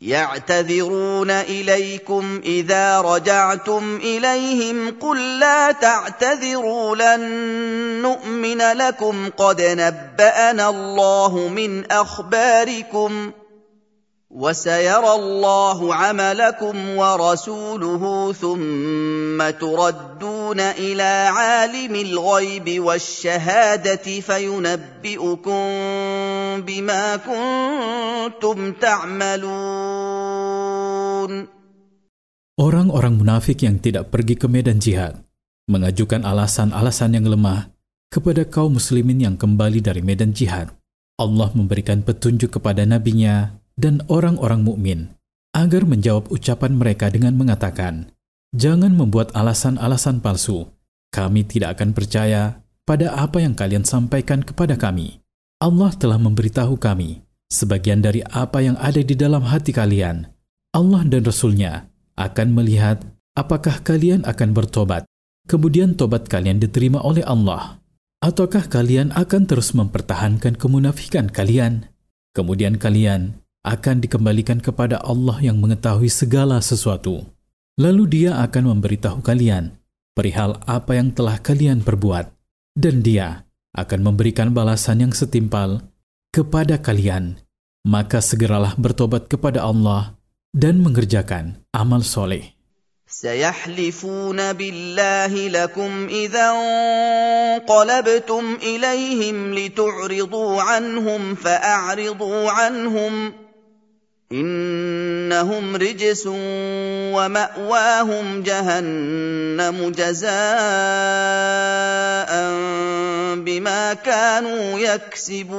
يعتذرون إليكم إذا رجعتم إليهم قل لا تعتذروا لن نؤمن لكم قد نبأنا الله من أخباركم وسيرى الله عملكم ورسوله ثم تردون الى عالم الغيب والشهاده فينبئكم بما كنتم تعملون Orang-orang munafik yang tidak pergi ke medan jihad mengajukan alasan-alasan yang lemah kepada kaum muslimin yang kembali dari medan jihad. Allah memberikan petunjuk kepada nabinya dan orang-orang mukmin agar menjawab ucapan mereka dengan mengatakan, "Jangan membuat alasan-alasan palsu. Kami tidak akan percaya pada apa yang kalian sampaikan kepada kami. Allah telah memberitahu kami sebagian dari apa yang ada di dalam hati kalian. Allah dan Rasul-Nya akan melihat apakah kalian akan bertobat, kemudian tobat kalian diterima oleh Allah, ataukah kalian akan terus mempertahankan kemunafikan kalian. Kemudian kalian akan dikembalikan kepada Allah yang mengetahui segala sesuatu. Lalu dia akan memberitahu kalian perihal apa yang telah kalian perbuat, dan dia akan memberikan balasan yang setimpal kepada kalian. Maka segeralah bertobat kepada Allah dan mengerjakan amal soleh. سيحلفون بالله لكم اذا انقلبتم اليهم لتعرضوا عنهم فاعرضوا عنهم إنهم رجس ومأواهم جهنم جزاء بما كانوا يكسبون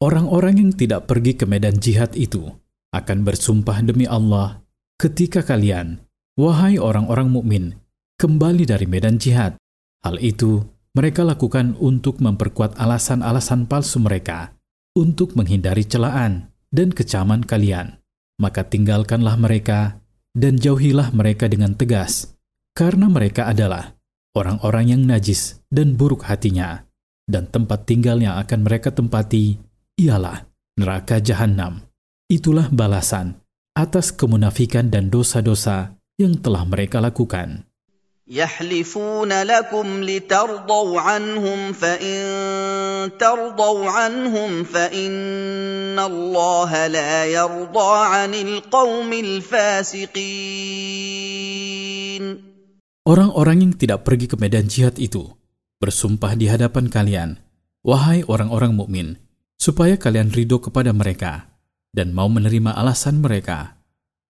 Orang-orang yang tidak pergi ke medan jihad itu akan bersumpah demi Allah ketika kalian, wahai orang-orang mukmin, kembali dari medan jihad. Hal itu mereka lakukan untuk memperkuat alasan-alasan palsu mereka untuk menghindari celaan dan kecaman kalian. Maka tinggalkanlah mereka dan jauhilah mereka dengan tegas, karena mereka adalah orang-orang yang najis dan buruk hatinya, dan tempat tinggal yang akan mereka tempati ialah neraka jahanam. Itulah balasan atas kemunafikan dan dosa-dosa yang telah mereka lakukan. يحلفون لكم لترضوا عنهم فان ترضوا عنهم فان الله لا يرضى عن القوم الفاسقين Orang-orang yang tidak pergi ke medan jihad itu bersumpah di hadapan kalian, wahai orang-orang mukmin, supaya kalian ridho kepada mereka dan mau menerima alasan mereka.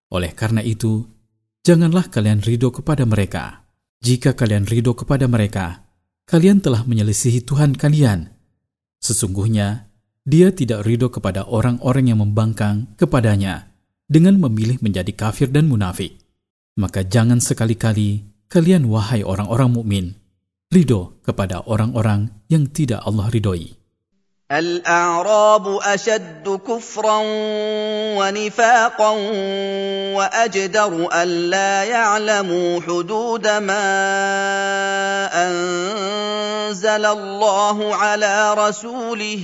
Oleh karena itu, janganlah kalian ridho kepada mereka jika kalian ridho kepada mereka, kalian telah menyelisihi Tuhan kalian. Sesungguhnya, dia tidak ridho kepada orang-orang yang membangkang kepadanya dengan memilih menjadi kafir dan munafik. Maka jangan sekali-kali kalian wahai orang-orang mukmin ridho kepada orang-orang yang tidak Allah ridhoi. الأعراب أشد كفرا ونفاقا وأجدر الا يعلموا حدود ما أنزل الله على رسوله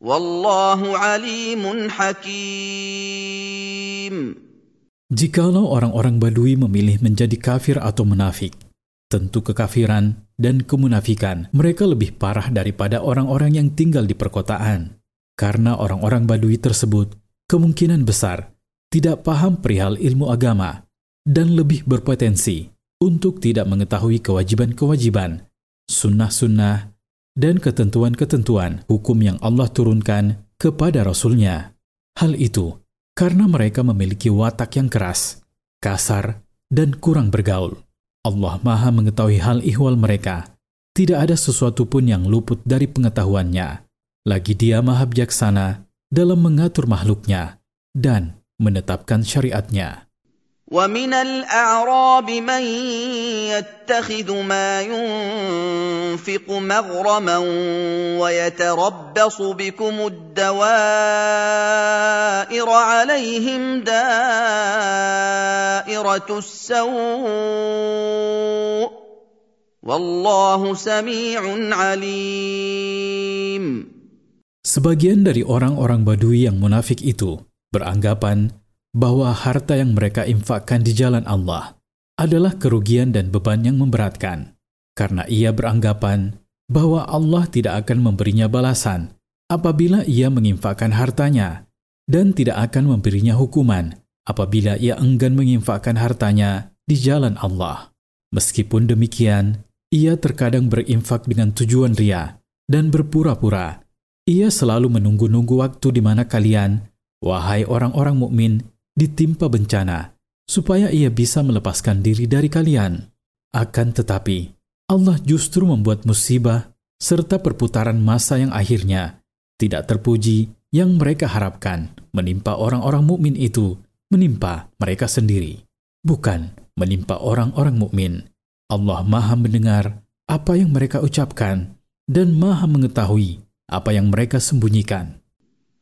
والله عليم حكيم. Jikalau orang-orang Badui memilih menjadi kafir atau munafik, tentu kekafiran dan kemunafikan mereka lebih parah daripada orang-orang yang tinggal di perkotaan. Karena orang-orang Badui tersebut kemungkinan besar tidak paham perihal ilmu agama dan lebih berpotensi untuk tidak mengetahui kewajiban-kewajiban, sunnah-sunnah, dan ketentuan-ketentuan hukum yang Allah turunkan kepada Rasulnya. Hal itu karena mereka memiliki watak yang keras, kasar, dan kurang bergaul. Allah Maha mengetahui hal ihwal mereka. Tidak ada sesuatu pun yang luput dari pengetahuannya. Lagi dia maha bijaksana dalam mengatur makhluknya dan menetapkan syariatnya. ومن الأعراب من يتخذ ما ينفق مغرما ويتربص بكم الدوائر عليهم دائرة السوء والله سميع عليم. Sebagian dari orang-orang Badui yang munafik itu beranggapan bahwa harta yang mereka infakkan di jalan Allah adalah kerugian dan beban yang memberatkan, karena ia beranggapan bahwa Allah tidak akan memberinya balasan apabila ia menginfakkan hartanya, dan tidak akan memberinya hukuman apabila ia enggan menginfakkan hartanya di jalan Allah. Meskipun demikian, ia terkadang berinfak dengan tujuan ria dan berpura-pura ia selalu menunggu-nunggu waktu di mana kalian, wahai orang-orang mukmin, ditimpa bencana, supaya ia bisa melepaskan diri dari kalian. Akan tetapi, Allah justru membuat musibah serta perputaran masa yang akhirnya tidak terpuji yang mereka harapkan menimpa orang-orang mukmin itu menimpa mereka sendiri, bukan menimpa orang-orang mukmin. Allah Maha mendengar apa yang mereka ucapkan dan Maha mengetahui apa yang mereka sembunyikan.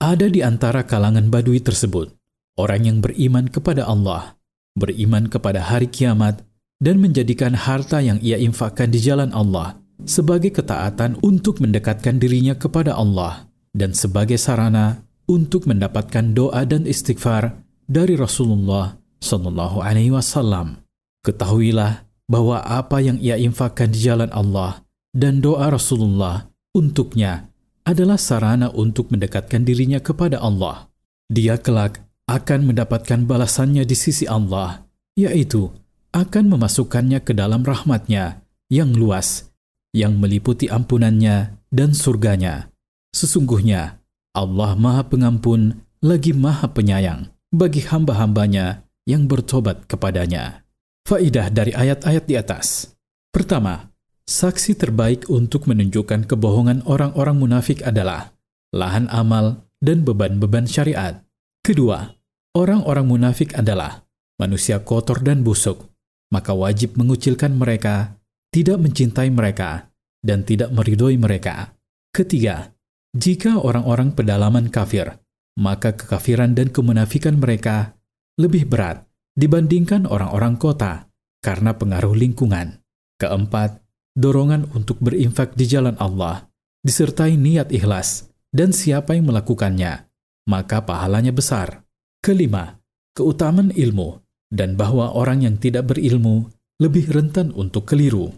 Ada di antara kalangan Badui tersebut orang yang beriman kepada Allah, beriman kepada hari kiamat, dan menjadikan harta yang ia infakkan di jalan Allah sebagai ketaatan untuk mendekatkan dirinya kepada Allah dan sebagai sarana untuk mendapatkan doa dan istighfar dari Rasulullah Sallallahu Alaihi Wasallam. Ketahuilah bahwa apa yang ia infakkan di jalan Allah dan doa Rasulullah untuknya adalah sarana untuk mendekatkan dirinya kepada Allah. Dia kelak akan mendapatkan balasannya di sisi Allah, yaitu akan memasukkannya ke dalam rahmatnya yang luas, yang meliputi ampunannya dan surganya. Sesungguhnya Allah Maha Pengampun lagi Maha Penyayang bagi hamba-hambanya yang bertobat kepadanya. Faidah dari ayat-ayat di atas. Pertama, saksi terbaik untuk menunjukkan kebohongan orang-orang munafik adalah lahan amal dan beban-beban syariat. Kedua, orang-orang munafik adalah manusia kotor dan busuk, maka wajib mengucilkan mereka, tidak mencintai mereka, dan tidak meridhoi mereka. Ketiga, jika orang-orang pedalaman kafir, maka kekafiran dan kemunafikan mereka lebih berat dibandingkan orang-orang kota karena pengaruh lingkungan. Keempat, dorongan untuk berinfak di jalan Allah disertai niat ikhlas dan siapa yang melakukannya, maka pahalanya besar. Kelima, keutamaan ilmu dan bahwa orang yang tidak berilmu lebih rentan untuk keliru.